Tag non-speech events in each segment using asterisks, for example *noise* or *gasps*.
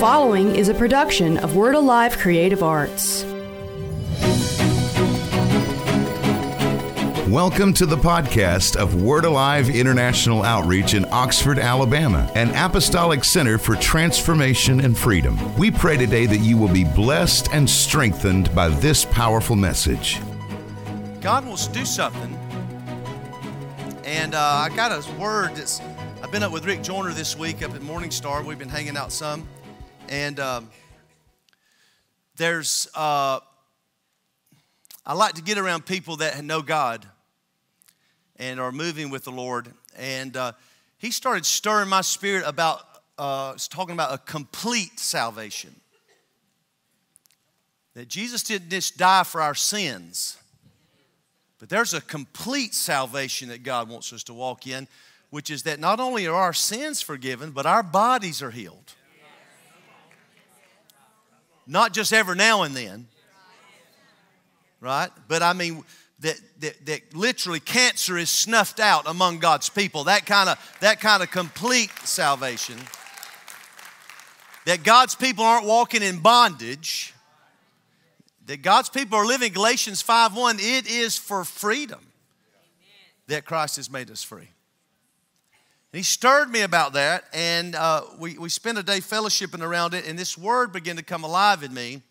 following is a production of Word Alive Creative Arts. Welcome to the podcast of Word Alive International Outreach in Oxford, Alabama, an apostolic center for transformation and freedom. We pray today that you will be blessed and strengthened by this powerful message. God wants to do something. And uh, I got a word that's, I've been up with Rick Joyner this week up at Morning Star. We've been hanging out some. And um, there's, uh, I like to get around people that know God and are moving with the Lord. And uh, he started stirring my spirit about uh, talking about a complete salvation. That Jesus didn't just die for our sins, but there's a complete salvation that God wants us to walk in, which is that not only are our sins forgiven, but our bodies are healed. Not just every now and then, right? But I mean, that, that, that literally cancer is snuffed out among God's people. That kind of that kind of complete salvation. That God's people aren't walking in bondage. That God's people are living Galatians 5:1. It is for freedom that Christ has made us free. He stirred me about that, and uh, we, we spent a day fellowshipping around it, and this word began to come alive in me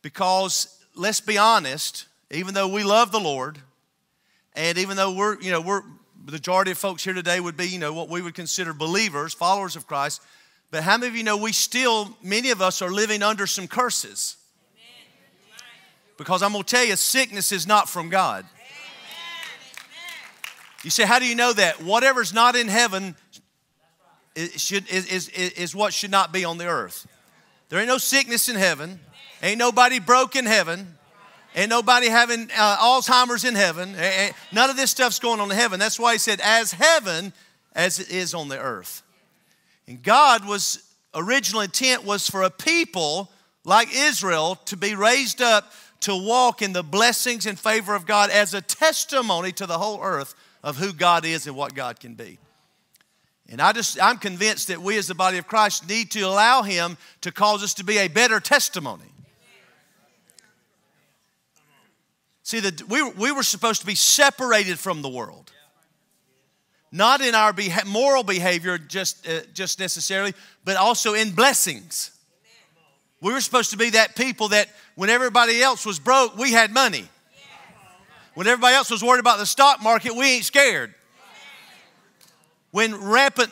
because, let's be honest, even though we love the Lord, and even though we're, you know, we're, the majority of folks here today would be, you know, what we would consider believers, followers of Christ, but how many of you know we still, many of us are living under some curses? Because I'm going to tell you, sickness is not from God. You say, how do you know that? Whatever's not in heaven is, should, is, is, is what should not be on the earth. There ain't no sickness in heaven. Ain't nobody broke in heaven. Ain't nobody having uh, Alzheimer's in heaven. None of this stuff's going on in heaven. That's why he said, as heaven as it is on the earth. And God was original intent was for a people like Israel to be raised up to walk in the blessings and favor of God as a testimony to the whole earth of who God is and what God can be. And I just, I'm convinced that we as the body of Christ need to allow Him to cause us to be a better testimony. See, the, we, we were supposed to be separated from the world. Not in our beha- moral behavior just, uh, just necessarily, but also in blessings. We were supposed to be that people that when everybody else was broke, we had money. When everybody else was worried about the stock market, we ain't scared. When rampant,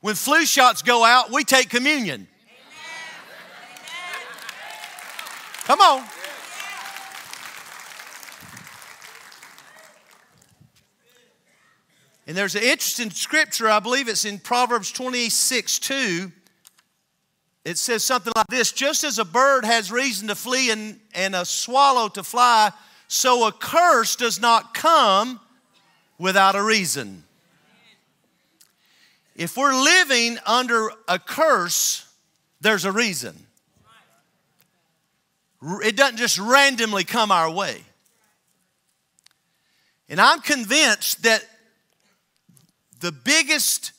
when flu shots go out, we take communion. Come on. And there's an interesting scripture, I believe it's in Proverbs 26 2. It says something like this Just as a bird has reason to flee and, and a swallow to fly, so a curse does not come without a reason. If we're living under a curse, there's a reason. It doesn't just randomly come our way. And I'm convinced that the biggest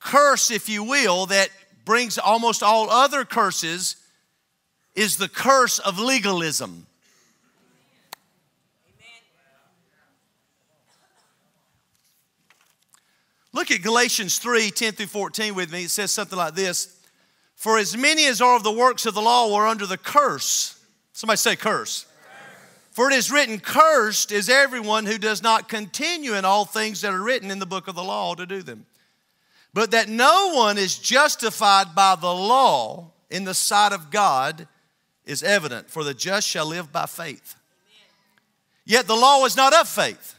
curse, if you will, that brings almost all other curses is the curse of legalism. Look at Galatians 3 10 through 14 with me. It says something like this For as many as are of the works of the law are under the curse. Somebody say, curse. For it is written, Cursed is everyone who does not continue in all things that are written in the book of the law to do them. But that no one is justified by the law in the sight of God is evident, for the just shall live by faith. Yet the law is not of faith,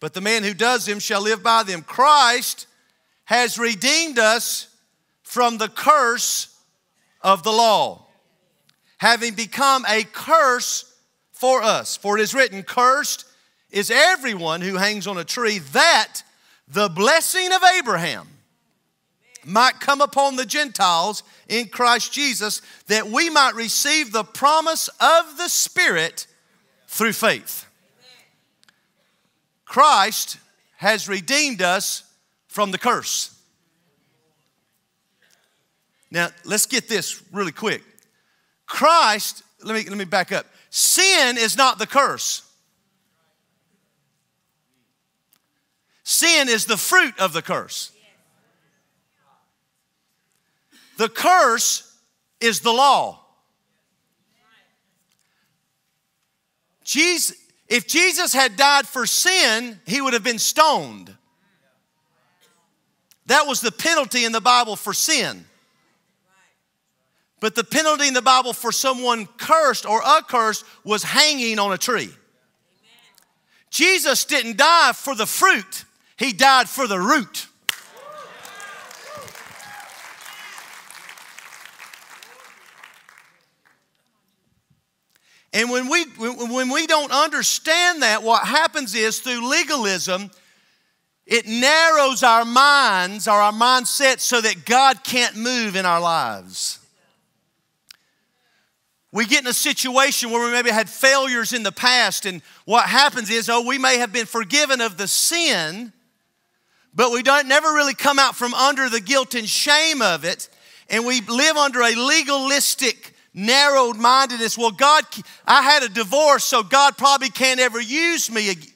but the man who does them shall live by them. Christ has redeemed us from the curse of the law, having become a curse for us. For it is written, Cursed is everyone who hangs on a tree, that the blessing of Abraham might come upon the Gentiles in Christ Jesus, that we might receive the promise of the Spirit through faith. Christ has redeemed us from the curse. Now, let's get this really quick. Christ, let me, let me back up. Sin is not the curse. Sin is the fruit of the curse. The curse is the law. Jesus, if Jesus had died for sin, he would have been stoned. That was the penalty in the Bible for sin. But the penalty in the Bible for someone cursed or accursed was hanging on a tree. Jesus didn't die for the fruit, he died for the root. And when we, when we don't understand that, what happens is through legalism, it narrows our minds or our mindset so that God can't move in our lives. We get in a situation where we maybe had failures in the past, and what happens is, oh, we may have been forgiven of the sin, but we don't never really come out from under the guilt and shame of it, and we live under a legalistic narrowed mindedness. Well, God, I had a divorce, so God probably can't ever use me again.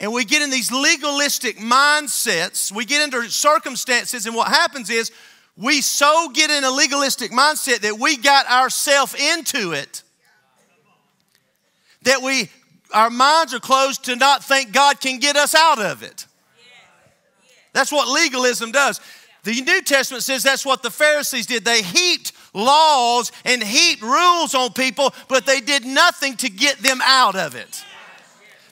And we get in these legalistic mindsets, we get into circumstances, and what happens is we so get in a legalistic mindset that we got ourselves into it that we our minds are closed to not think God can get us out of it. That's what legalism does. The New Testament says that's what the Pharisees did. They heaped laws and heaped rules on people, but they did nothing to get them out of it.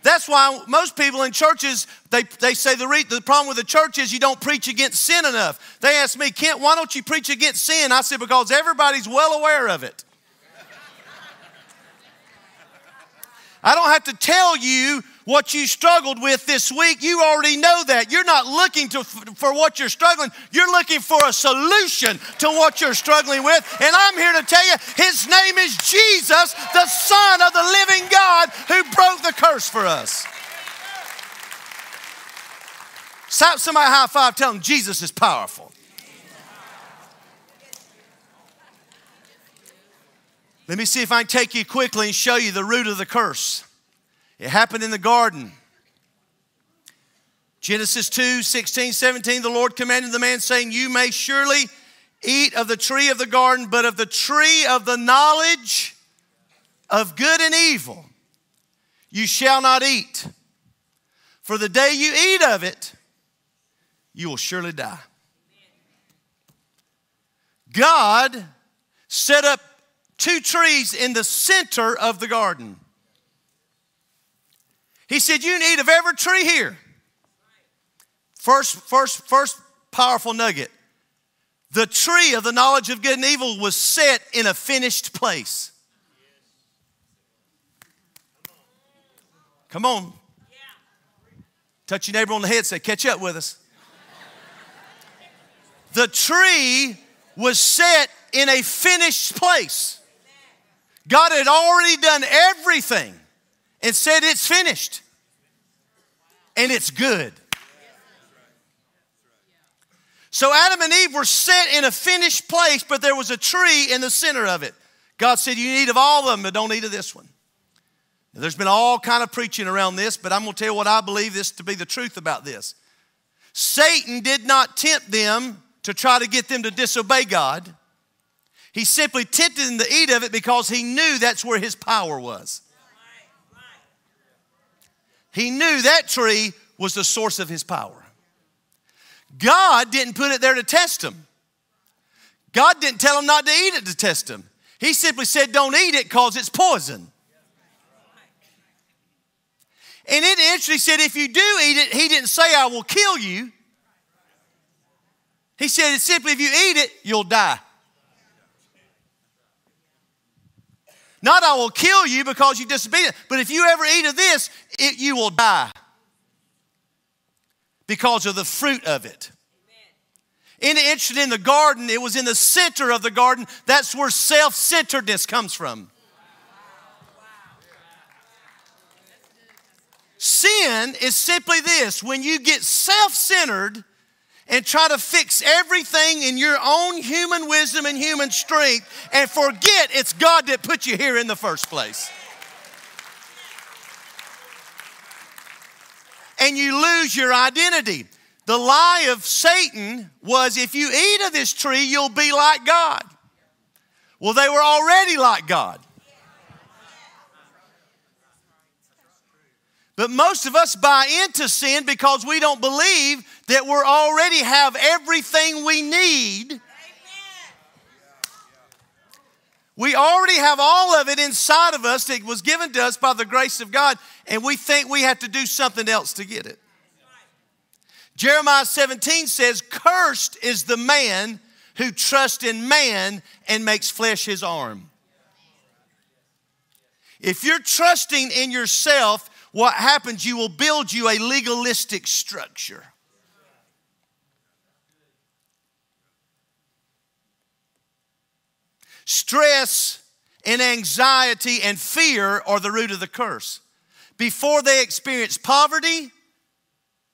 That's why most people in churches, they, they say the, re- the problem with the church is you don't preach against sin enough. They ask me, Kent, why don't you preach against sin? I said, because everybody's well aware of it. I don't have to tell you what you struggled with this week. You already know that. You're not looking to, for what you're struggling, you're looking for a solution to what you're struggling with. And I'm here to tell you, His name is Jesus, the Son of the living God who broke the curse for us. Slap somebody high five, tell them Jesus is powerful. Let me see if I can take you quickly and show you the root of the curse. It happened in the garden. Genesis 2 16, 17, the Lord commanded the man, saying, You may surely eat of the tree of the garden, but of the tree of the knowledge of good and evil you shall not eat. For the day you eat of it, you will surely die. God set up two trees in the center of the garden. He said, You need of every tree here. First, first, first powerful nugget. The tree of the knowledge of good and evil was set in a finished place. Come on. Touch your neighbor on the head, say, catch up with us. The tree was set in a finished place. God had already done everything and said, It's finished. And it's good. So Adam and Eve were set in a finished place, but there was a tree in the center of it. God said, You need of all of them, but don't eat of this one. Now, there's been all kind of preaching around this, but I'm going to tell you what I believe this to be the truth about this. Satan did not tempt them to try to get them to disobey God. He simply tempted them to eat of it because he knew that's where his power was. He knew that tree was the source of his power. God didn't put it there to test him. God didn't tell him not to eat it to test him. He simply said, Don't eat it because it's poison. And it actually said, If you do eat it, he didn't say, I will kill you. He said, simply, if you eat it, you'll die. Not I will kill you because you disobedient, but if you ever eat of this, it, you will die because of the fruit of it. In the interested in the garden, it was in the center of the garden. That's where self centeredness comes from. Sin is simply this when you get self centered and try to fix everything in your own human wisdom and human strength and forget it's God that put you here in the first place. And you lose your identity. The lie of Satan was if you eat of this tree, you'll be like God. Well, they were already like God. But most of us buy into sin because we don't believe that we already have everything we need. We already have all of it inside of us that was given to us by the grace of God, and we think we have to do something else to get it. Jeremiah 17 says, Cursed is the man who trusts in man and makes flesh his arm. If you're trusting in yourself, what happens, you will build you a legalistic structure. Stress and anxiety and fear are the root of the curse. Before they experience poverty,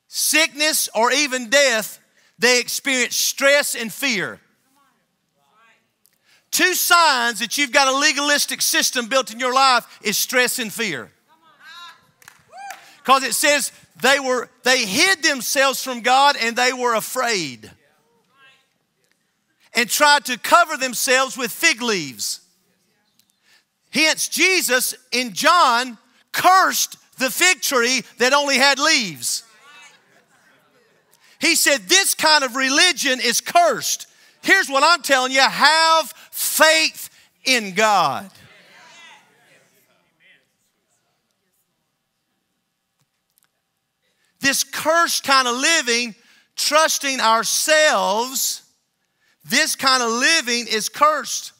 sickness, or even death, they experience stress and fear. Two signs that you've got a legalistic system built in your life is stress and fear. Because it says they were they hid themselves from God and they were afraid. And tried to cover themselves with fig leaves. Hence, Jesus in John cursed the fig tree that only had leaves. He said, This kind of religion is cursed. Here's what I'm telling you have faith in God. This cursed kind of living, trusting ourselves, this kind of living is cursed.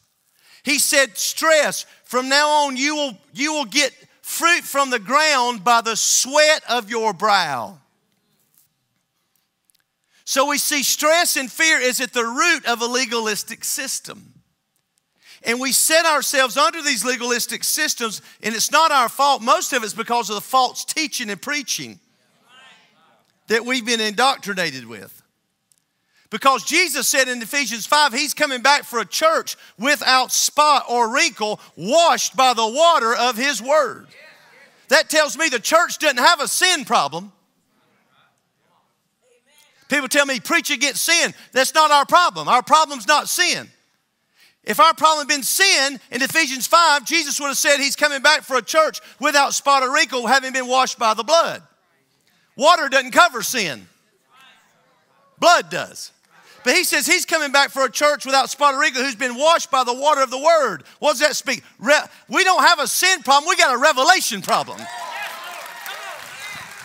He said, stress. From now on, you will, you will get fruit from the ground by the sweat of your brow. So we see stress and fear is at the root of a legalistic system. And we set ourselves under these legalistic systems, and it's not our fault. Most of it's because of the false teaching and preaching that we've been indoctrinated with. Because Jesus said in Ephesians 5, He's coming back for a church without spot or wrinkle, washed by the water of His Word. That tells me the church doesn't have a sin problem. People tell me, preach against sin. That's not our problem. Our problem's not sin. If our problem had been sin in Ephesians 5, Jesus would have said he's coming back for a church without spot or wrinkle, having been washed by the blood. Water doesn't cover sin, blood does. But he says he's coming back for a church without spot or wrinkle who's been washed by the water of the word. What does that speak? Re- we don't have a sin problem, we got a revelation problem.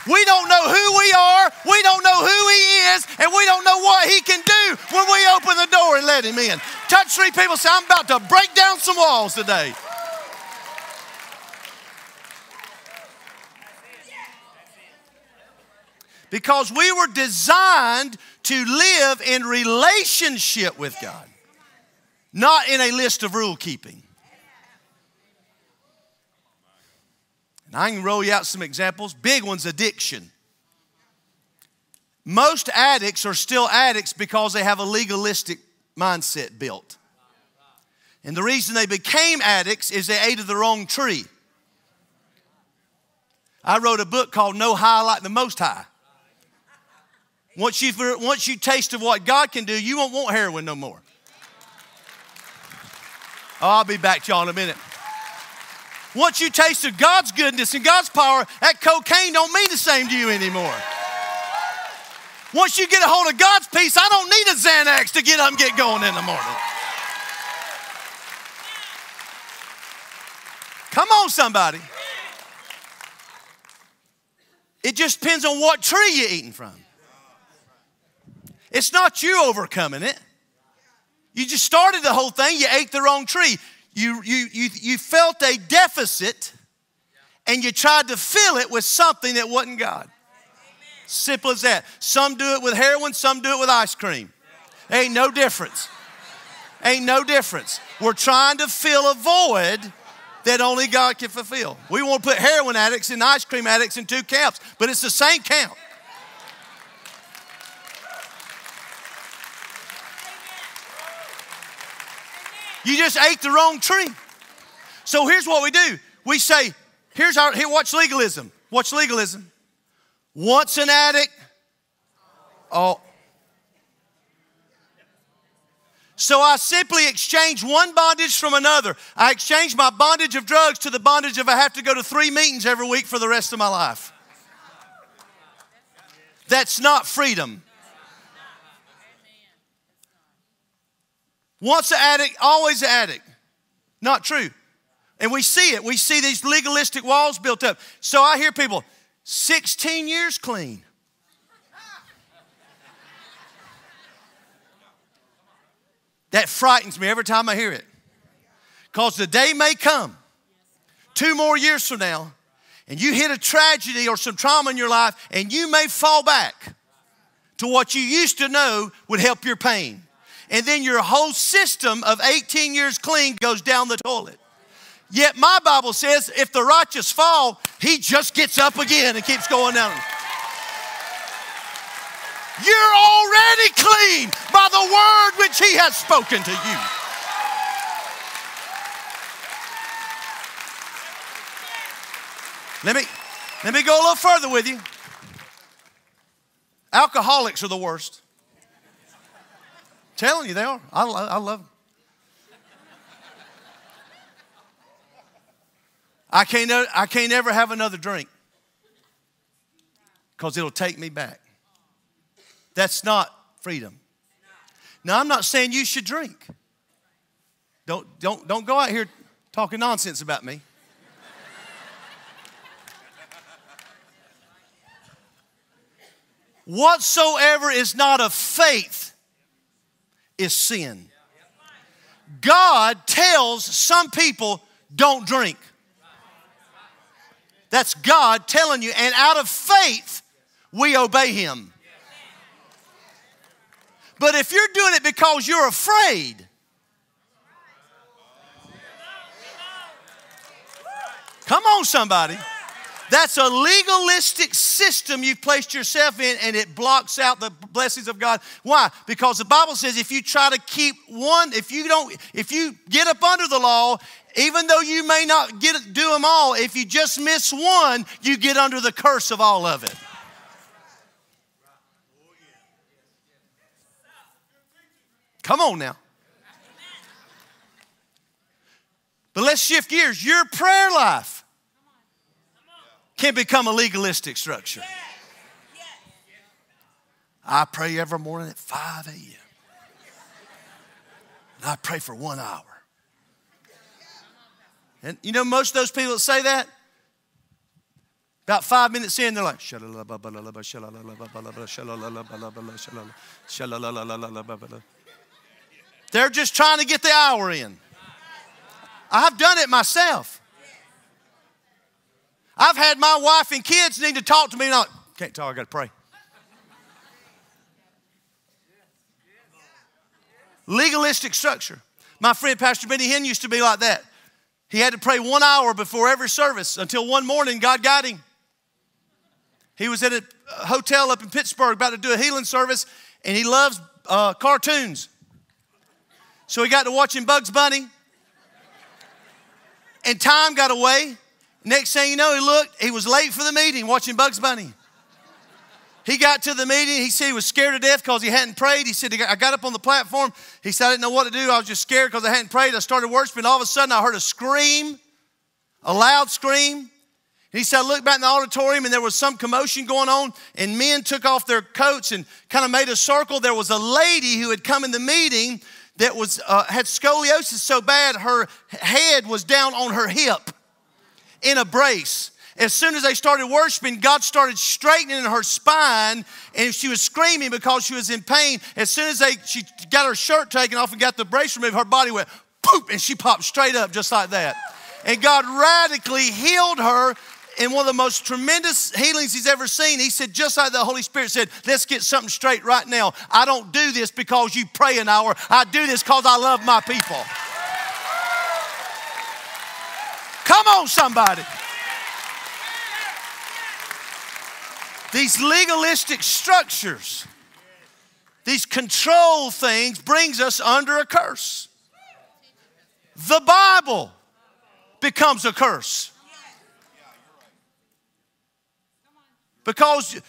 We don't know who we are, we don't know who He is, and we don't know what He can do when we open the door and let Him in. Touch three people, say, I'm about to break down some walls today. Because we were designed to live in relationship with God, not in a list of rule keeping. And I can roll you out some examples. Big one's addiction. Most addicts are still addicts because they have a legalistic mindset built. And the reason they became addicts is they ate of the wrong tree. I wrote a book called No High Like the Most High. Once you once you tasted what God can do, you won't want heroin no more. Oh, I'll be back to y'all in a minute. Once you taste of God's goodness and God's power, that cocaine don't mean the same to you anymore. Once you get a hold of God's peace, I don't need a Xanax to get up and get going in the morning. Come on, somebody. It just depends on what tree you're eating from. It's not you overcoming it. You just started the whole thing, you ate the wrong tree. You, you, you, you felt a deficit and you tried to fill it with something that wasn't God. Simple as that. Some do it with heroin, some do it with ice cream. Ain't no difference. Ain't no difference. We're trying to fill a void that only God can fulfill. We want to put heroin addicts and ice cream addicts in two camps, but it's the same camp. You just ate the wrong tree. So here's what we do. We say, here's our here, watch legalism. Watch legalism. Once an addict, oh. So I simply exchange one bondage from another. I exchange my bondage of drugs to the bondage of I have to go to three meetings every week for the rest of my life. That's not freedom. Once an addict, always an addict. Not true. And we see it. We see these legalistic walls built up. So I hear people, 16 years clean. That frightens me every time I hear it. Because the day may come, two more years from now, and you hit a tragedy or some trauma in your life, and you may fall back to what you used to know would help your pain. And then your whole system of 18 years clean goes down the toilet. Yet my Bible says if the righteous fall, he just gets up again and keeps going down. You're already clean by the word which he has spoken to you. Let me, let me go a little further with you. Alcoholics are the worst. Telling you they are. I, I love them. I can't, I can't ever have another drink because it'll take me back. That's not freedom. Now, I'm not saying you should drink. Don't, don't, don't go out here talking nonsense about me. Whatsoever is not of faith is sin. God tells some people, don't drink. That's God telling you. And out of faith, we obey Him. But if you're doing it because you're afraid, come on, somebody. That's a legalistic system you've placed yourself in, and it blocks out the blessings of God. Why? Because the Bible says if you try to keep one, if you don't, if you get up under the law even though you may not get do them all, if you just miss one, you get under the curse of all of it. Come on now. But let's shift gears. Your prayer life can become a legalistic structure. I pray every morning at 5 a.m. And I pray for one hour. And you know, most of those people that say that, about five minutes in, they're like, they're just trying to get the hour in. I've done it myself. I've had my wife and kids need to talk to me, not, can't talk, I gotta pray. Legalistic structure. My friend Pastor Benny Hinn used to be like that. He had to pray one hour before every service until one morning God got him. He was at a hotel up in Pittsburgh about to do a healing service, and he loves uh, cartoons. So he got to watching Bugs Bunny, and time got away. Next thing you know, he looked, he was late for the meeting watching Bugs Bunny. He got to the meeting. He said he was scared to death because he hadn't prayed. He said, I got up on the platform. He said, I didn't know what to do. I was just scared because I hadn't prayed. I started worshiping. All of a sudden, I heard a scream, a loud scream. He said, I looked back in the auditorium and there was some commotion going on, and men took off their coats and kind of made a circle. There was a lady who had come in the meeting that was, uh, had scoliosis so bad her head was down on her hip in a brace. As soon as they started worshiping, God started straightening her spine, and she was screaming because she was in pain. As soon as they, she got her shirt taken off and got the brace removed, her body went poop, and she popped straight up just like that. And God radically healed her in one of the most tremendous healings he's ever seen. He said, just like the Holy Spirit said, let's get something straight right now. I don't do this because you pray an hour. I do this because I love my people. Come on, somebody. These legalistic structures, these control things brings us under a curse. the Bible becomes a curse. Because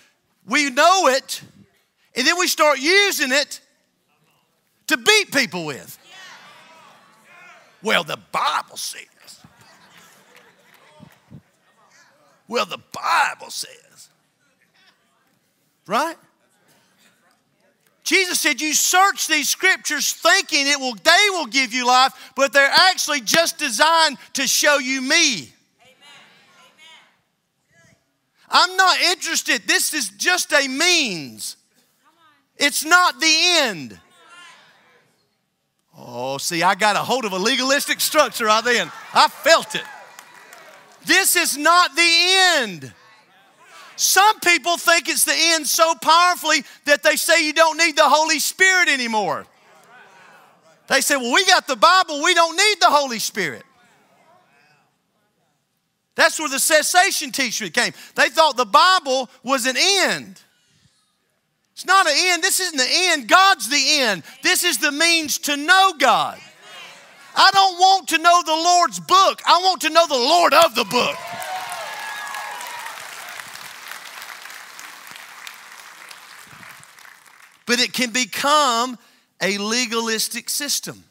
we know it, and then we start using it to beat people with. Well, the Bible says. Well, the Bible says. Right? Jesus said, You search these scriptures thinking it will, they will give you life, but they're actually just designed to show you me. I'm not interested. This is just a means, it's not the end. Oh, see, I got a hold of a legalistic structure right then. I felt it. This is not the end. Some people think it's the end so powerfully that they say you don't need the Holy Spirit anymore. They say, well, we got the Bible, we don't need the Holy Spirit. That's where the cessation teaching came. They thought the Bible was an end. It's not an end. This isn't the end. God's the end. This is the means to know God. I don't want to know the Lord's book. I want to know the Lord of the book. But it can become a legalistic system.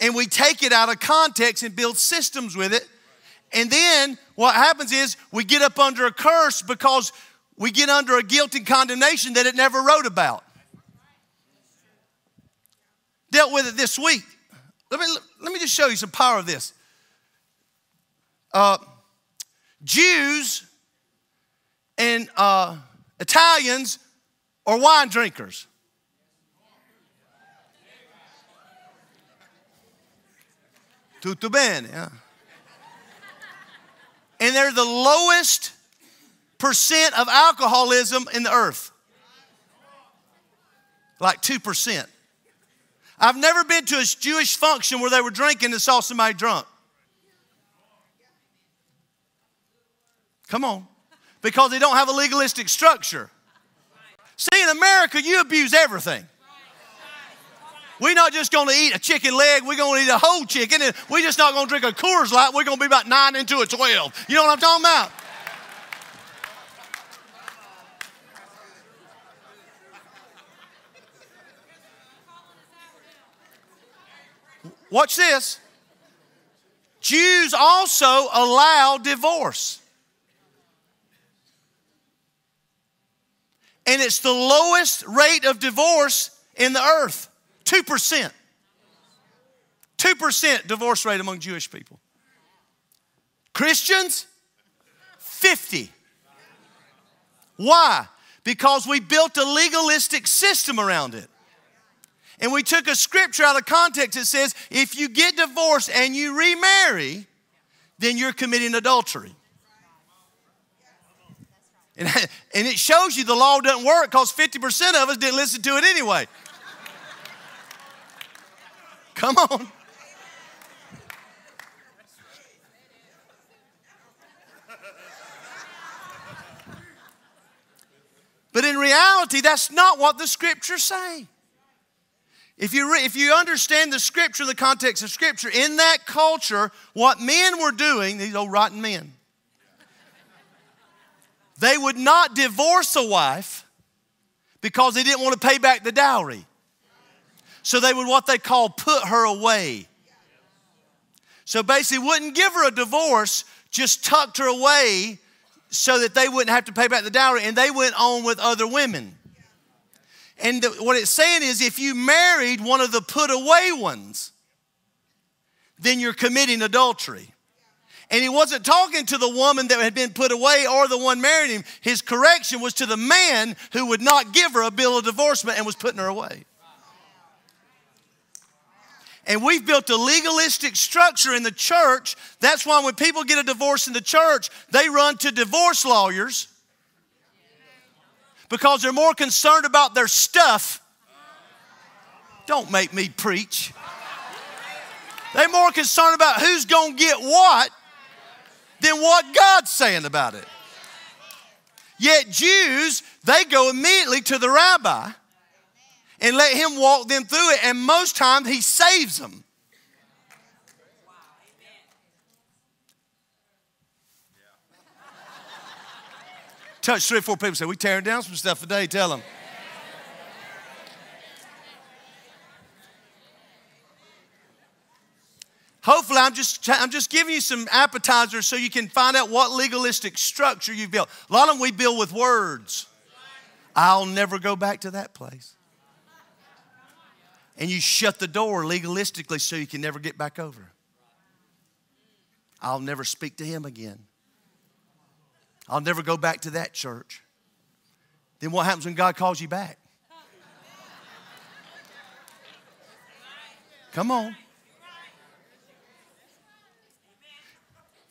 And we take it out of context and build systems with it. And then what happens is we get up under a curse because we get under a guilt and condemnation that it never wrote about. Dealt with it this week. Let me, let me just show you some power of this. Uh, Jews and uh, Italians are wine drinkers. Tutto bene, yeah. And they're the lowest percent of alcoholism in the earth. Like 2%. I've never been to a Jewish function where they were drinking and saw somebody drunk. Come on. Because they don't have a legalistic structure. See, in America, you abuse everything. We're not just going to eat a chicken leg, we're going to eat a whole chicken, and we're just not going to drink a Coors Light, we're going to be about nine into a 12. You know what I'm talking about? Watch this. Jews also allow divorce. And it's the lowest rate of divorce in the earth 2%. 2% divorce rate among Jewish people. Christians, 50. Why? Because we built a legalistic system around it. And we took a scripture out of context that says if you get divorced and you remarry, then you're committing adultery. And, *laughs* and it shows you the law doesn't work because 50% of us didn't listen to it anyway. Come on. But in reality, that's not what the scriptures say. If you, re, if you understand the scripture, the context of scripture, in that culture, what men were doing, these old rotten men, they would not divorce a wife because they didn't want to pay back the dowry. So they would what they call put her away. So basically, wouldn't give her a divorce, just tucked her away so that they wouldn't have to pay back the dowry, and they went on with other women. And the, what it's saying is if you married one of the put away ones, then you're committing adultery. And he wasn't talking to the woman that had been put away or the one marrying him. His correction was to the man who would not give her a bill of divorcement and was putting her away. And we've built a legalistic structure in the church. That's why when people get a divorce in the church, they run to divorce lawyers because they're more concerned about their stuff. Don't make me preach. They're more concerned about who's going to get what than what God's saying about it. Yet Jews, they go immediately to the rabbi and let Him walk them through it. And most times He saves them. Touch three or four people. Say, we tearing down some stuff today. Tell them. Hopefully, I'm just, I'm just giving you some appetizers so you can find out what legalistic structure you've built. A lot of them we build with words. I'll never go back to that place. And you shut the door legalistically so you can never get back over. I'll never speak to him again. I'll never go back to that church. Then what happens when God calls you back? Come on.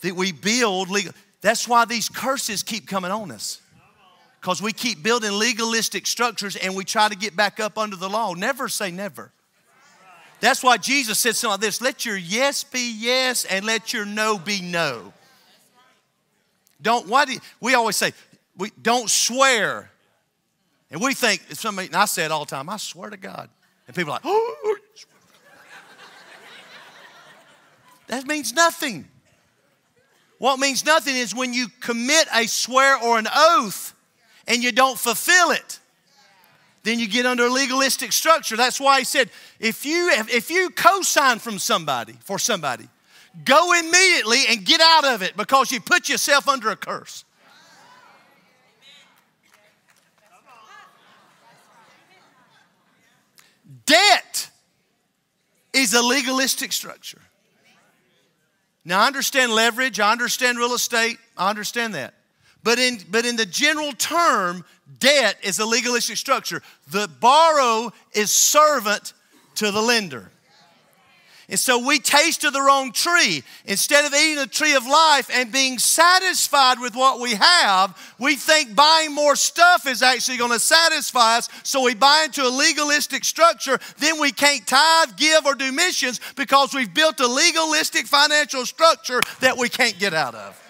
that we build legal. That's why these curses keep coming on us. Because we keep building legalistic structures and we try to get back up under the law. Never say never. That's why Jesus said something like this let your yes be yes and let your no be no. Don't, why do you, we always say, we don't swear. And we think, somebody, and I say it all the time, I swear to God. And people are like, oh, *gasps* that means nothing. What means nothing is when you commit a swear or an oath and you don't fulfill it. Then you get under a legalistic structure. That's why he said, if you if you co-sign from somebody for somebody, go immediately and get out of it because you put yourself under a curse. Debt is a legalistic structure. Now, I understand leverage, I understand real estate, I understand that. But in, but in the general term, debt is a legalistic structure. The borrow is servant to the lender. And so we taste of the wrong tree. Instead of eating the tree of life and being satisfied with what we have, we think buying more stuff is actually going to satisfy us. So we buy into a legalistic structure. Then we can't tithe, give, or do missions because we've built a legalistic financial structure that we can't get out of.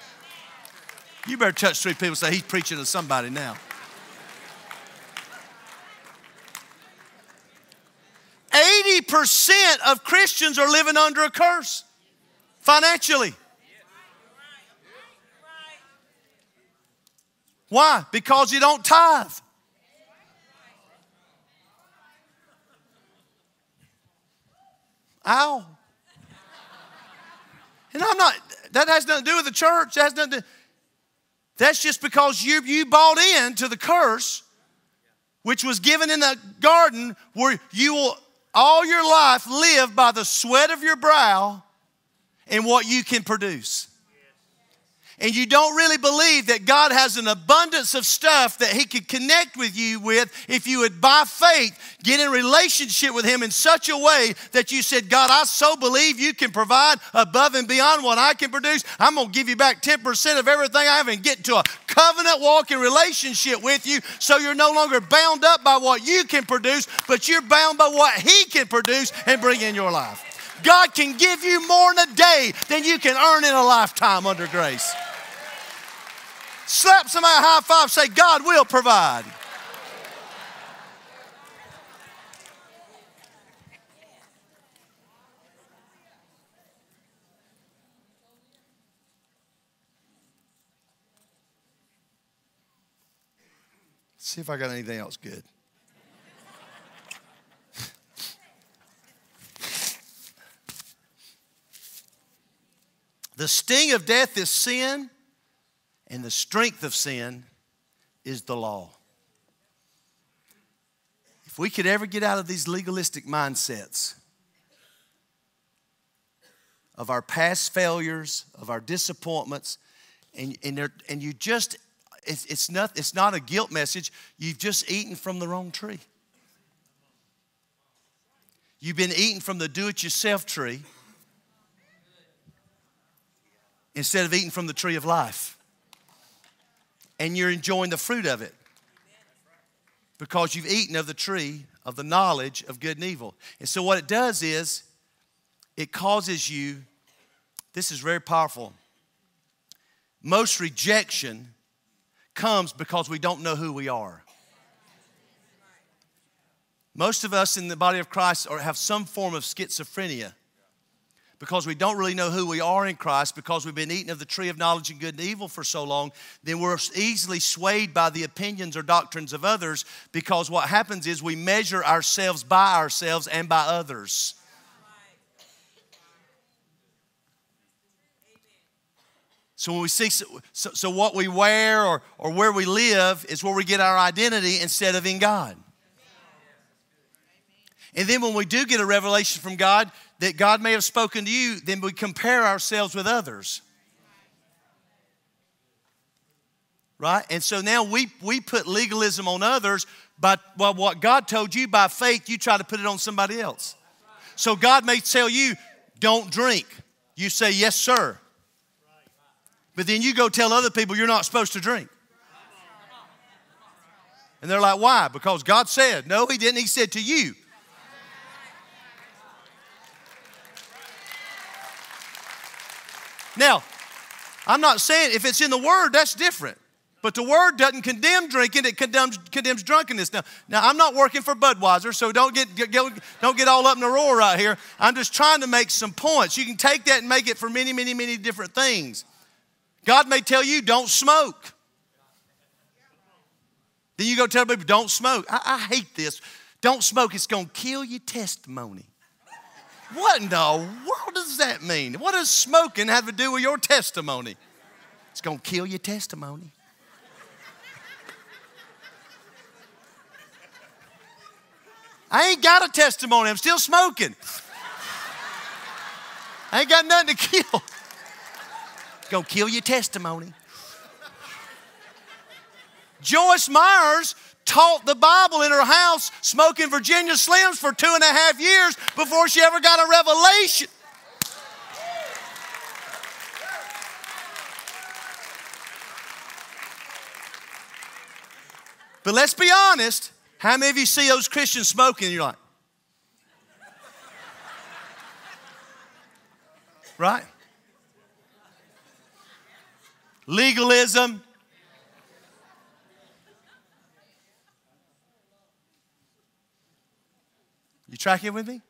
You better touch three people say, He's preaching to somebody now. 80% of Christians are living under a curse financially. Why? Because you don't tithe. Ow. And I'm not, that has nothing to do with the church. That has nothing to, that's just because you, you bought into the curse, which was given in the garden, where you will all your life live by the sweat of your brow and what you can produce. And you don't really believe that God has an abundance of stuff that He could connect with you with if you would, by faith, get in relationship with Him in such a way that you said, God, I so believe you can provide above and beyond what I can produce. I'm going to give you back 10% of everything I have and get to a covenant walking relationship with you so you're no longer bound up by what you can produce, but you're bound by what He can produce and bring in your life. God can give you more in a day than you can earn in a lifetime under grace. Slap somebody high five, say, God will provide. See if I got anything else good. *laughs* the sting of death is sin, and the strength of sin is the law. If we could ever get out of these legalistic mindsets of our past failures, of our disappointments, and, and, and you just it's, it's, not, it's not a guilt message. You've just eaten from the wrong tree. You've been eating from the do it yourself tree instead of eating from the tree of life. And you're enjoying the fruit of it because you've eaten of the tree of the knowledge of good and evil. And so, what it does is it causes you, this is very powerful. Most rejection comes because we don't know who we are. Most of us in the body of Christ are, have some form of schizophrenia because we don't really know who we are in Christ, because we've been eating of the tree of knowledge of good and evil for so long, then we're easily swayed by the opinions or doctrines of others because what happens is we measure ourselves by ourselves and by others. So when we see, so, so what we wear or, or where we live is where we get our identity instead of in God. And then when we do get a revelation from God that God may have spoken to you, then we compare ourselves with others. Right? And so now we, we put legalism on others, but well, what God told you by faith, you try to put it on somebody else. So God may tell you, don't drink. You say, yes, sir. But then you go tell other people you're not supposed to drink. And they're like, why? Because God said. No, He didn't. He said to you. Now, I'm not saying if it's in the Word, that's different. But the Word doesn't condemn drinking, it condemns, condemns drunkenness. Now, now, I'm not working for Budweiser, so don't get, get, don't get all up in a roar right here. I'm just trying to make some points. You can take that and make it for many, many, many different things. God may tell you, don't smoke. Then you go tell people, don't smoke. I, I hate this. Don't smoke, it's going to kill your testimony. What in the world does that mean? What does smoking have to do with your testimony? It's going to kill your testimony. I ain't got a testimony. I'm still smoking. I ain't got nothing to kill. It's Gonna kill your testimony. Joyce Meyers taught the Bible in her house, smoking Virginia Slims for two and a half years before she ever got a revelation. But let's be honest, how many of you see those Christians smoking and you're like, *laughs* right? legalism. You tracking with me?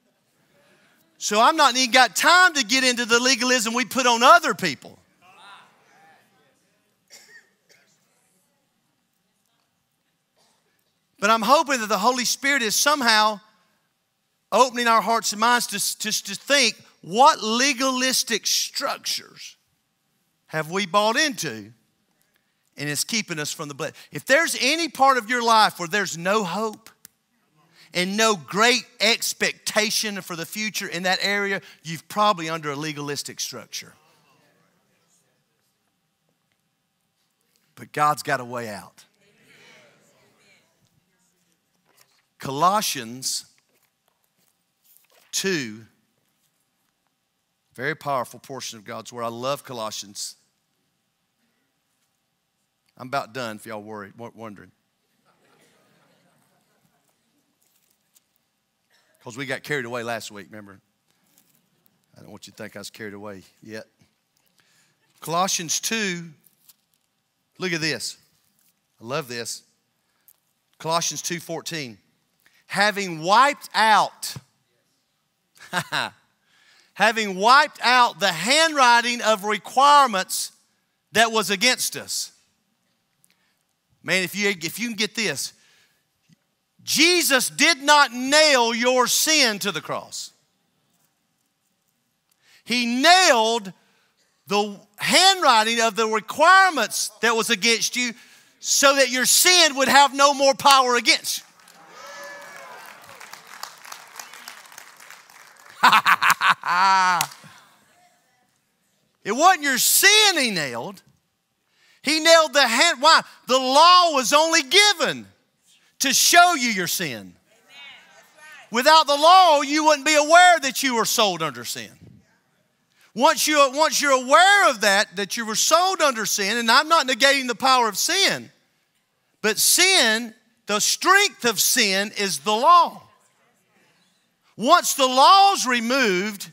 So I'm not even got time to get into the legalism we put on other people. But I'm hoping that the Holy Spirit is somehow opening our hearts and minds to, to, to think what legalistic structures have we bought into and it's keeping us from the blessing. If there's any part of your life where there's no hope and no great expectation for the future in that area, you've probably under a legalistic structure. But God's got a way out. Colossians 2, very powerful portion of God's Word. I love Colossians I'm about done if y'all worried, wondering. Because we got carried away last week, remember? I don't want you to think I was carried away yet. Colossians 2, look at this. I love this. Colossians 2:14. Having wiped out *laughs* having wiped out the handwriting of requirements that was against us Man, if you, if you can get this, Jesus did not nail your sin to the cross. He nailed the handwriting of the requirements that was against you so that your sin would have no more power against you. *laughs* it wasn't your sin he nailed, he nailed the hand. Why? The law was only given to show you your sin. Without the law, you wouldn't be aware that you were sold under sin. Once, you, once you're aware of that, that you were sold under sin, and I'm not negating the power of sin, but sin, the strength of sin is the law. Once the law's removed,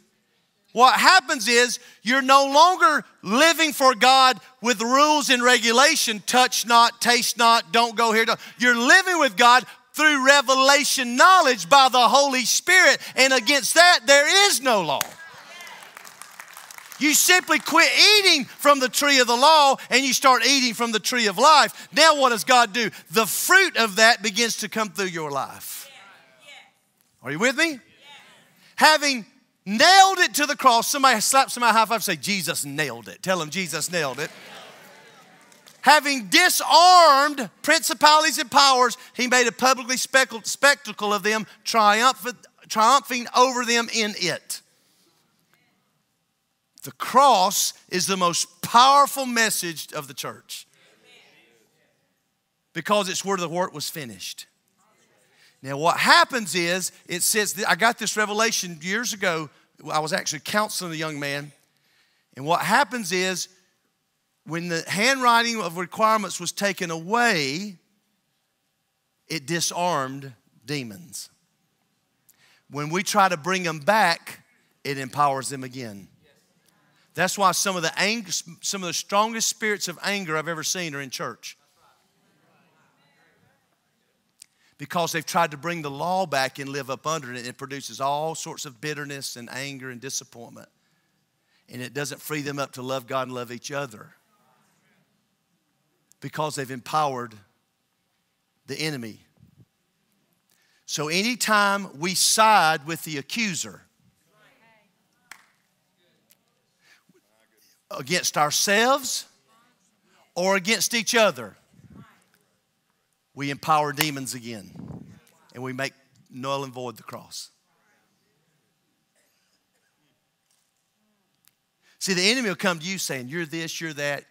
what happens is you're no longer living for God with rules and regulation touch not, taste not, don't go here. Don't. You're living with God through revelation knowledge by the Holy Spirit. And against that, there is no law. You simply quit eating from the tree of the law and you start eating from the tree of life. Now, what does God do? The fruit of that begins to come through your life. Are you with me? Having nailed it to the cross, somebody slaps somebody high five say, Jesus nailed it. Tell them Jesus nailed it. Having disarmed principalities and powers, he made a publicly spectacle of them, triumphing over them in it. The cross is the most powerful message of the church because it's where the work was finished. Now, what happens is, it says, I got this revelation years ago. I was actually counseling a young man. And what happens is, when the handwriting of requirements was taken away, it disarmed demons. When we try to bring them back, it empowers them again. That's why some of the anger, some of the strongest spirits of anger I've ever seen are in church. Because they've tried to bring the law back and live up under it, and it produces all sorts of bitterness and anger and disappointment. And it doesn't free them up to love God and love each other. Because they've empowered the enemy. So anytime we side with the accuser, against ourselves or against each other, we empower demons again and we make null and void the cross. See, the enemy will come to you saying, You're this, you're that.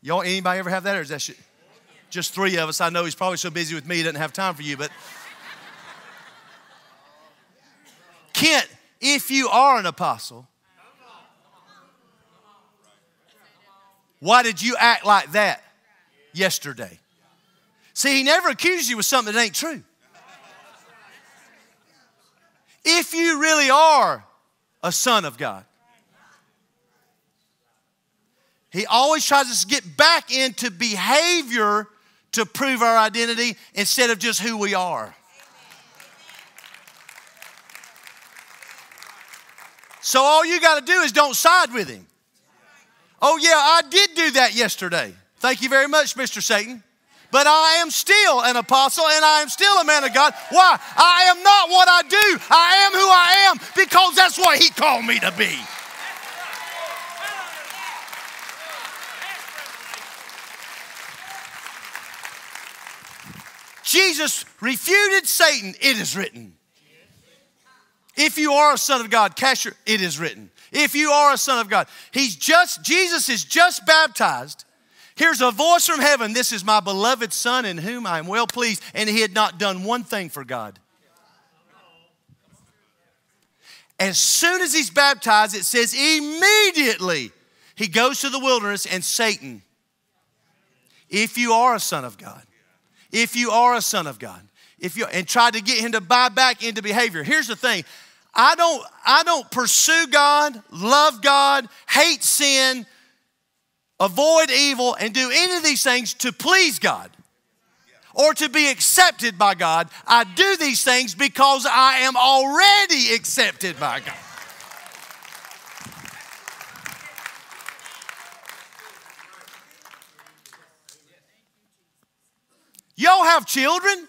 Y'all, anybody ever have that? Or is that shit? just three of us? I know he's probably so busy with me, he doesn't have time for you, but. Kent, if you are an apostle, Why did you act like that yesterday? See, he never accuses you with something that ain't true. If you really are a son of God, he always tries to get back into behavior to prove our identity instead of just who we are. So all you got to do is don't side with him. Oh, yeah, I did do that yesterday. Thank you very much, Mr. Satan. But I am still an apostle and I am still a man of God. Why? I am not what I do. I am who I am because that's what He called me to be. Jesus refuted Satan. It is written. If you are a son of God, cast your, it is written if you are a son of God. He's just, Jesus is just baptized. Here's a voice from heaven This is my beloved son in whom I am well pleased. And he had not done one thing for God. As soon as he's baptized, it says immediately he goes to the wilderness and Satan, if you are a son of God, if you are a son of God, if you and try to get him to buy back into behavior. Here's the thing I don't, I don't pursue God, love God, hate sin, avoid evil, and do any of these things to please God or to be accepted by God. I do these things because I am already accepted by God. Y'all have children?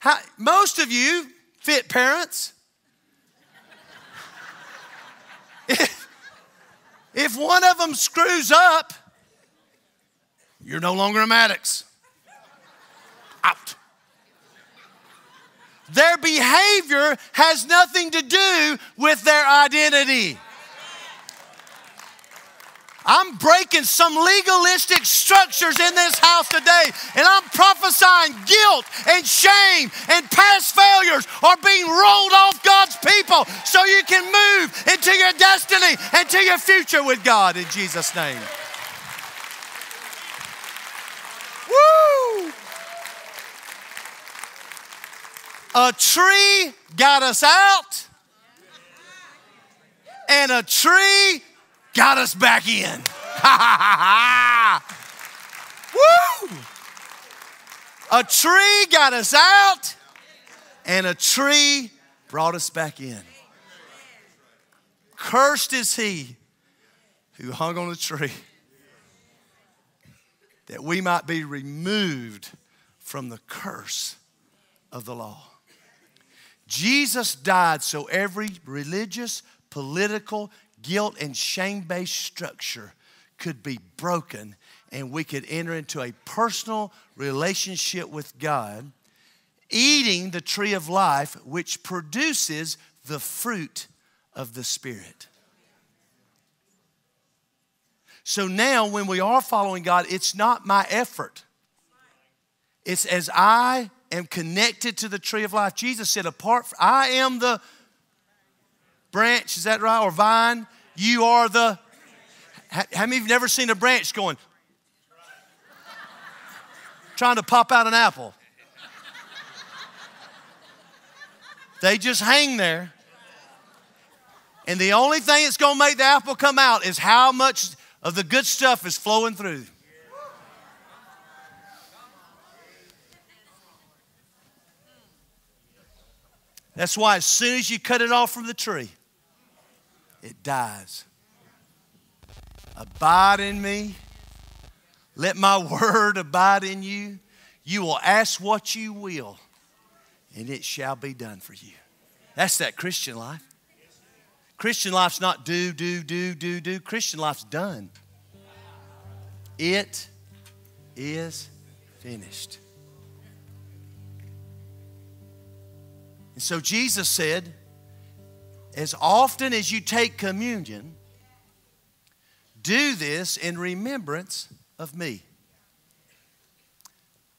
How, most of you fit parents. *laughs* if, one of them screws up, you're no longer a Mattox. Out. Their behavior has nothing to do with their identity. I'm breaking some legalistic structures in this house today, and I'm prophesying guilt and shame and past failures are being rolled off God's people so you can move into your destiny and to your future with God in Jesus' name. Woo! A tree got us out, and a tree got us back in. *laughs* Woo! A tree got us out, and a tree brought us back in. Cursed is he who hung on a tree that we might be removed from the curse of the law. Jesus died so every religious, political, guilt, and shame based structure could be broken and we could enter into a personal relationship with God, eating the tree of life, which produces the fruit of the Spirit. So now, when we are following God, it's not my effort. It's as I am connected to the tree of life. Jesus said, Apart from, I am the branch, is that right? Or vine. You are the. How many of you never seen a branch going, trying to pop out an apple? They just hang there. And the only thing that's going to make the apple come out is how much of the good stuff is flowing through. That's why as soon as you cut it off from the tree, it dies. Abide in me. Let my *laughs* word abide in you. You will ask what you will, and it shall be done for you. That's that Christian life. Christian life's not do, do, do, do, do. Christian life's done. It is finished. And so Jesus said, as often as you take communion, do this in remembrance of me.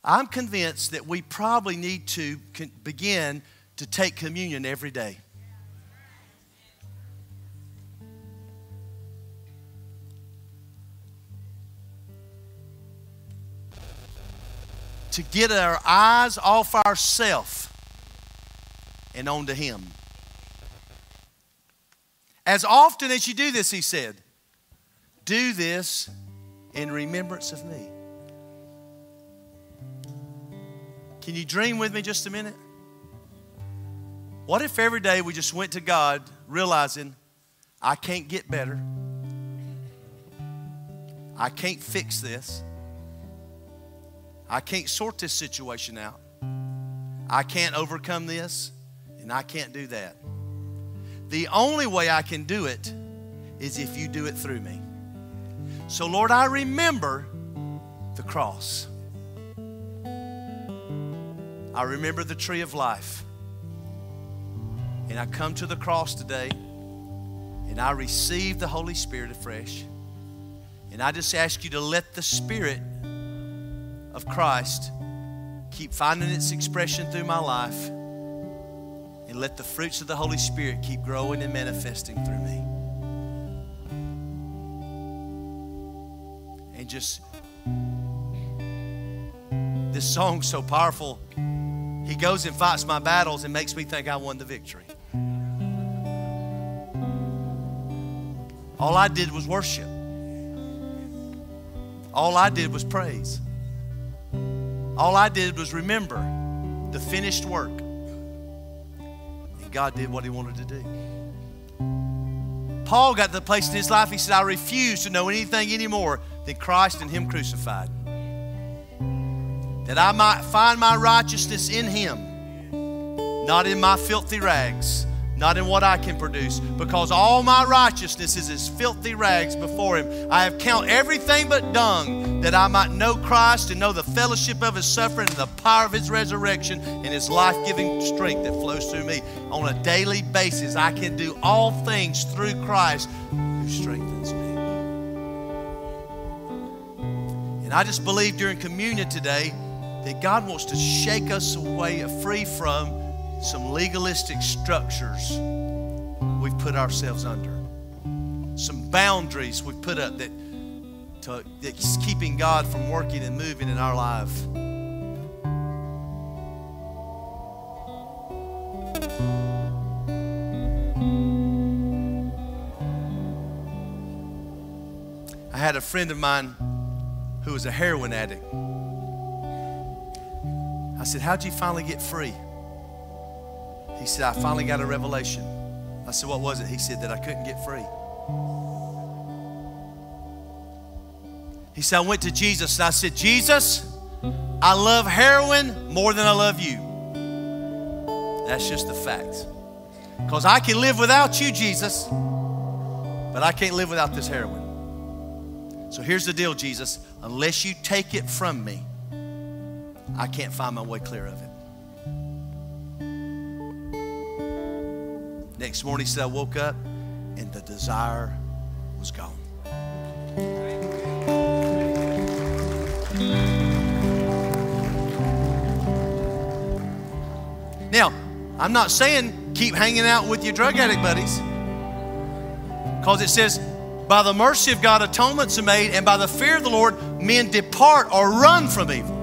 I'm convinced that we probably need to begin to take communion every day. to get our eyes off ourself and onto Him. As often as you do this, He said, do this in remembrance of me. Can you dream with me just a minute? What if every day we just went to God realizing I can't get better? I can't fix this. I can't sort this situation out. I can't overcome this, and I can't do that. The only way I can do it is if you do it through me. So, Lord, I remember the cross. I remember the tree of life. And I come to the cross today and I receive the Holy Spirit afresh. And I just ask you to let the Spirit of Christ keep finding its expression through my life. And let the fruits of the Holy Spirit keep growing and manifesting through me. And just, this song's so powerful. He goes and fights my battles and makes me think I won the victory. All I did was worship. All I did was praise. All I did was remember the finished work. God did what He wanted to do. Paul got to the place in his life, he said, I refuse to know anything anymore than Christ and Him crucified. That I might find my righteousness in Him, not in my filthy rags not in what I can produce, because all my righteousness is as filthy rags before Him. I have count everything but dung, that I might know Christ and know the fellowship of His suffering and the power of His resurrection and His life giving strength that flows through me. On a daily basis, I can do all things through Christ who strengthens me. And I just believe during communion today that God wants to shake us away free from some legalistic structures we've put ourselves under, some boundaries we've put up that to, that's keeping God from working and moving in our life. I had a friend of mine who was a heroin addict. I said, How'd you finally get free? He said, I finally got a revelation. I said, What was it? He said, That I couldn't get free. He said, I went to Jesus and I said, Jesus, I love heroin more than I love you. That's just the fact. Because I can live without you, Jesus, but I can't live without this heroin. So here's the deal, Jesus. Unless you take it from me, I can't find my way clear of it. Next morning, he said, I woke up and the desire was gone. Now, I'm not saying keep hanging out with your drug addict buddies. Because it says, by the mercy of God, atonements are made, and by the fear of the Lord, men depart or run from evil.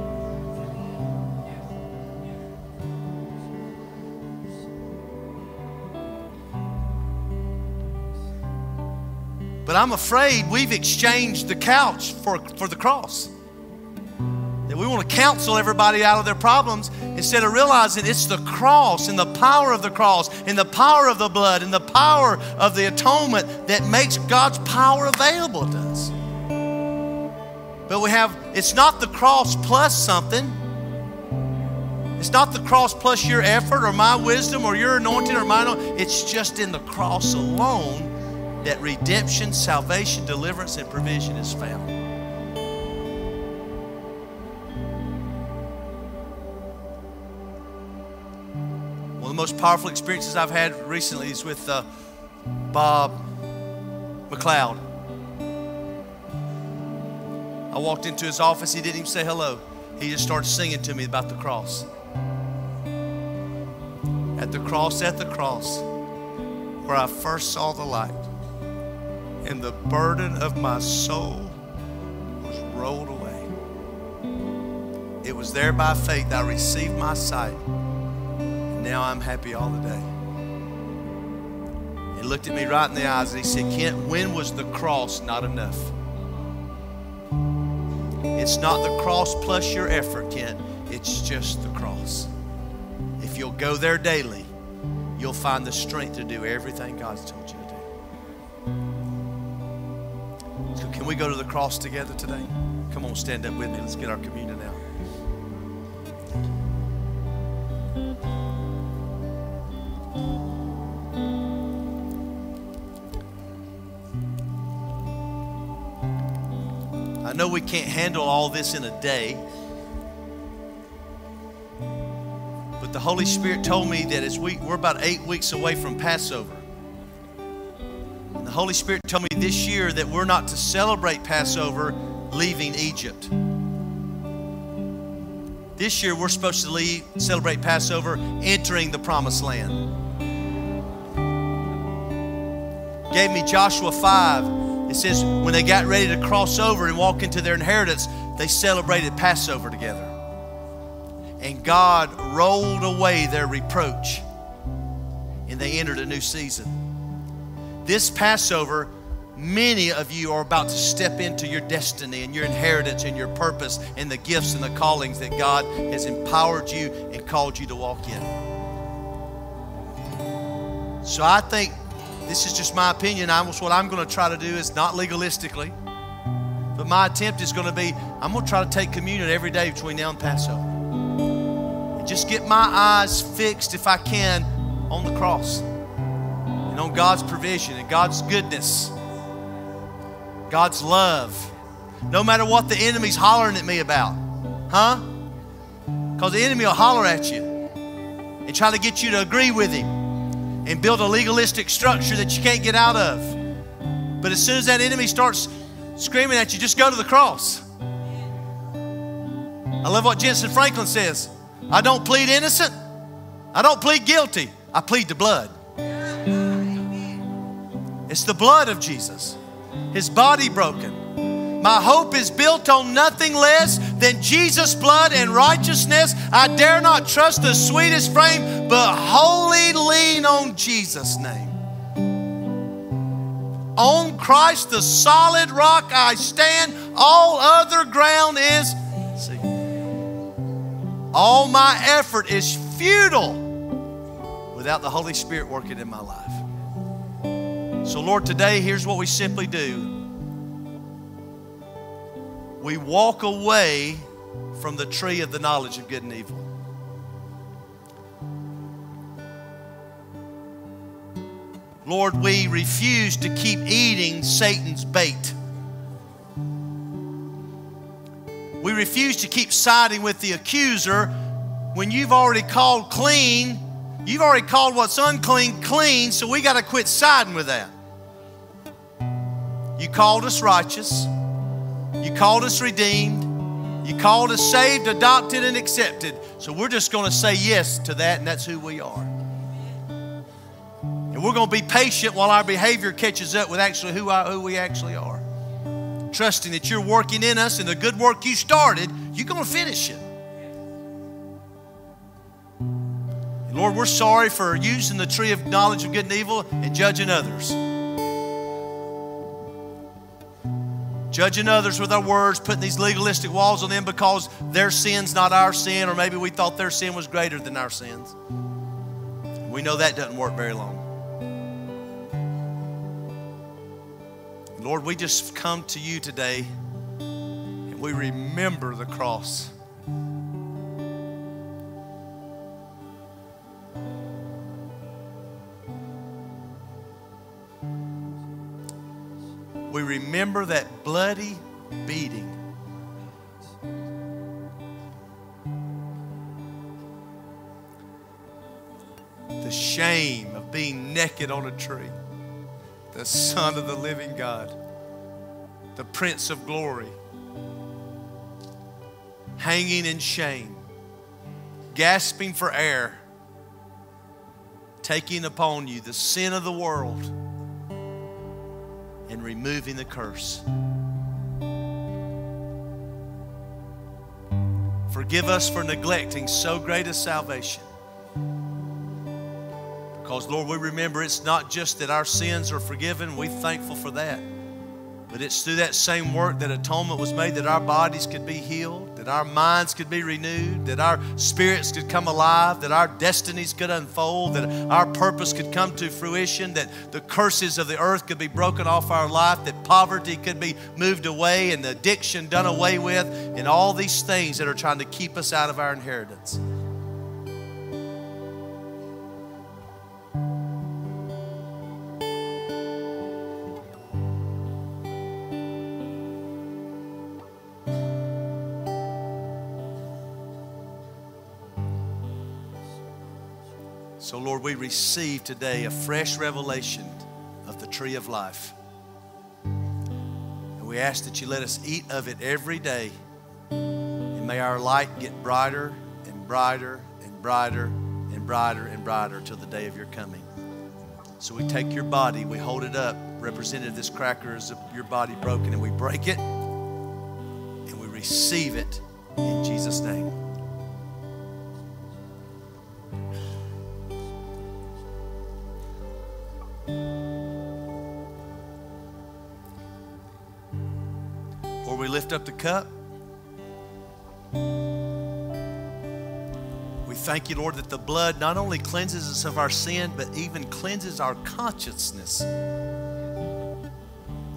But I'm afraid we've exchanged the couch for, for the cross. That we want to counsel everybody out of their problems instead of realizing it's the cross and the power of the cross and the power of the blood and the power of the atonement that makes God's power available to us. But we have, it's not the cross plus something. It's not the cross plus your effort or my wisdom or your anointing or my anointing. It's just in the cross alone that redemption, salvation, deliverance, and provision is found. One of the most powerful experiences I've had recently is with uh, Bob McLeod. I walked into his office, he didn't even say hello. He just started singing to me about the cross. At the cross, at the cross, where I first saw the light, and the burden of my soul was rolled away. It was there by faith I received my sight And now I'm happy all the day. He looked at me right in the eyes and he said, Kent, when was the cross not enough? It's not the cross plus your effort, Kent. It's just the cross. If you'll go there daily, you'll find the strength to do everything God's told you can we go to the cross together today? Come on, stand up with me. Let's get our communion out. I know we can't handle all this in a day. But the Holy Spirit told me that as we, we're about eight weeks away from Passover. The Holy Spirit told me this year that we're not to celebrate Passover leaving Egypt. This year we're supposed to leave, celebrate Passover entering the promised land. Gave me Joshua 5 it says, when they got ready to cross over and walk into their inheritance, they celebrated Passover together. And God rolled away their reproach and they entered a new season. This Passover, many of you are about to step into your destiny and your inheritance and your purpose and the gifts and the callings that God has empowered you and called you to walk in. So I think this is just my opinion. I almost what I'm going to try to do is not legalistically, but my attempt is going to be I'm going to try to take communion every day between now and Passover. And just get my eyes fixed, if I can, on the cross and on God's provision and God's goodness, God's love. No matter what the enemy's hollering at me about, huh? Because the enemy will holler at you and try to get you to agree with him and build a legalistic structure that you can't get out of. But as soon as that enemy starts screaming at you, just go to the cross. I love what Jentezen Franklin says I don't plead innocent, I don't plead guilty, I plead the blood. It's the blood of Jesus, His body broken my hope is built on nothing less than Jesus' blood and righteousness. I dare not trust the sweetest frame, but wholly lean on Jesus' name. On Christ, the solid rock, I stand. All other ground is See, All my effort is futile without the Holy Spirit working in my life. So, Lord, today, here's what we simply do we walk away from the tree of the knowledge of good and evil. Lord, we refuse to keep eating Satan's bait. We refuse to keep siding with the accuser when you've already called clean. You've already called what's unclean clean, so we got to quit siding with that. You called us righteous. You called us redeemed. You called us saved, adopted, and accepted. So we're just going to say yes to that, and that's who we are. And we're going to be patient while our behavior catches up with actually who, I, who we actually are trusting that you're working in us and the good work you started, you're going to finish it. Lord, we're sorry for using the tree of knowledge of good and evil and judging others. Judging others with our words, putting these legalistic walls on them because their sin's not our sin, or maybe we thought their sin was greater than our sins. We know that doesn't work very long. Lord, we just come to you today and we remember the cross. We remember that bloody beating. The shame of being naked on a tree. The Son of the living God, the Prince of glory, hanging in shame, gasping for air, taking upon you the sin of the world and removing the curse. Forgive us for neglecting so great a salvation. Because, Lord, we remember it's not just that our sins are forgiven, we're thankful for that. But it's through that same work that atonement was made that our bodies could be healed, that our minds could be renewed, that our spirits could come alive, that our destinies could unfold, that our purpose could come to fruition, that the curses of the earth could be broken off our life, that poverty could be moved away and the addiction done away with, and all these things that are trying to keep us out of our inheritance. We receive today a fresh revelation of the tree of life. And we ask that you let us eat of it every day. And may our light get brighter and brighter and brighter and brighter and brighter till the day of your coming. So we take your body, we hold it up, represented this cracker as your body broken, and we break it and we receive it in Jesus' name. Lift up the cup. We thank you, Lord, that the blood not only cleanses us of our sin, but even cleanses our consciousness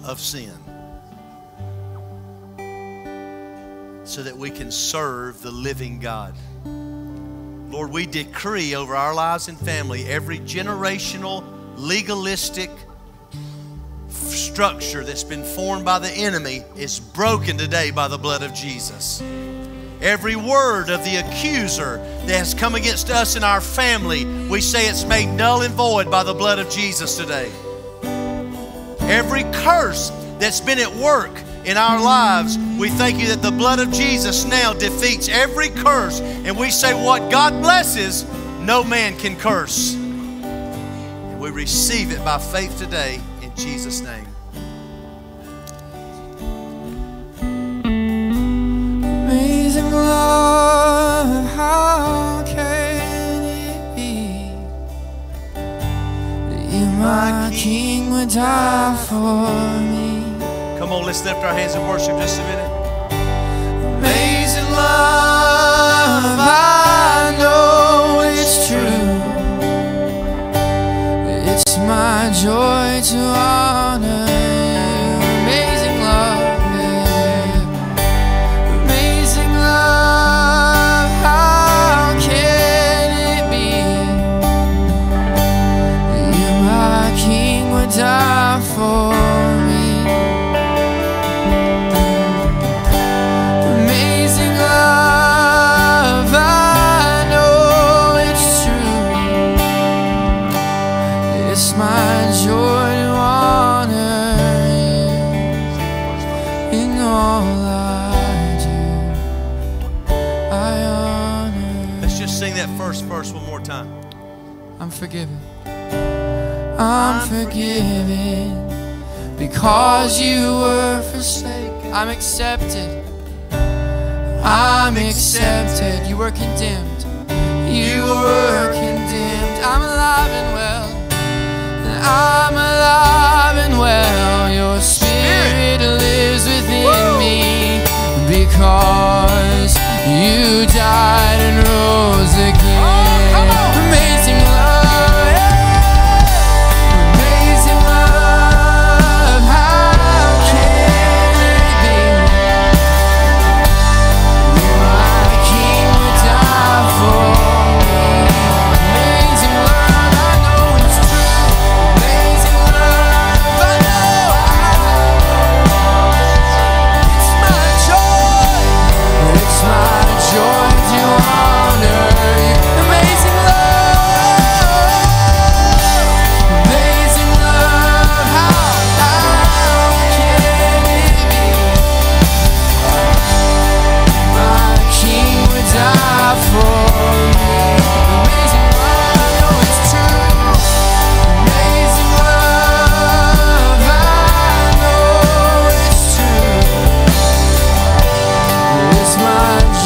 of sin. So that we can serve the living God. Lord, we decree over our lives and family every generational, legalistic, structure that's been formed by the enemy is broken today by the blood of Jesus. Every word of the accuser that has come against us and our family, we say it's made null and void by the blood of Jesus today. Every curse that's been at work in our lives, we thank you that the blood of Jesus now defeats every curse. And we say, What God blesses, no man can curse. And we receive it by faith today in Jesus' name. Die for me? Come on, let's lift our hands and worship just a minute. Amazing love. I know it's true. It's my joy to honor forgiven because you were forsaken. I'm accepted. I'm accepted. You were condemned. You were condemned. I'm alive and well. I'm alive and well. Your spirit lives within me because you died and rose again.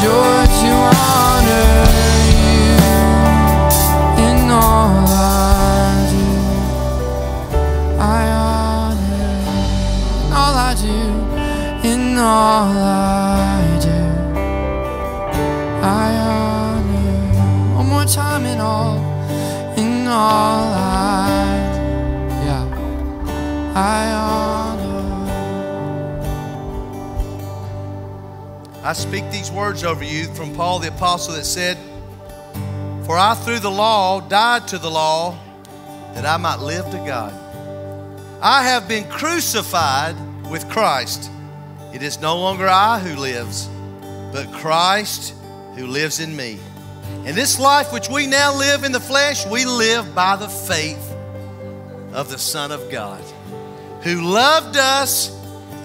My joy to I speak these words over you from Paul the Apostle that said, For I through the law died to the law that I might live to God. I have been crucified with Christ. It is no longer I who lives, but Christ who lives in me. And this life which we now live in the flesh, we live by the faith of the Son of God, who loved us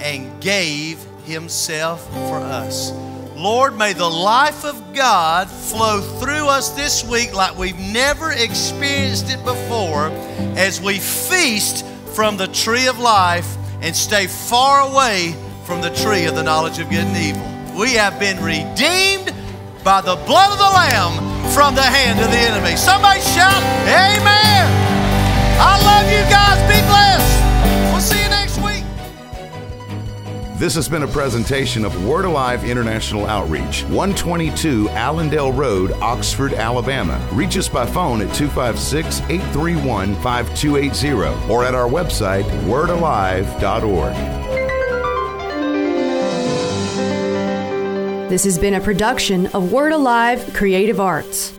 and gave himself for us. Lord, may the life of God flow through us this week like we've never experienced it before as we feast from the tree of life and stay far away from the tree of the knowledge of good and evil. We have been redeemed by the blood of the Lamb from the hand of the enemy. Somebody shout, Amen. I love you guys. This has been a presentation of Word Alive International Outreach, 122 Allendale Road, Oxford, Alabama. Reach us by phone at 256 831 5280 or at our website, wordalive.org. This has been a production of Word Alive Creative Arts.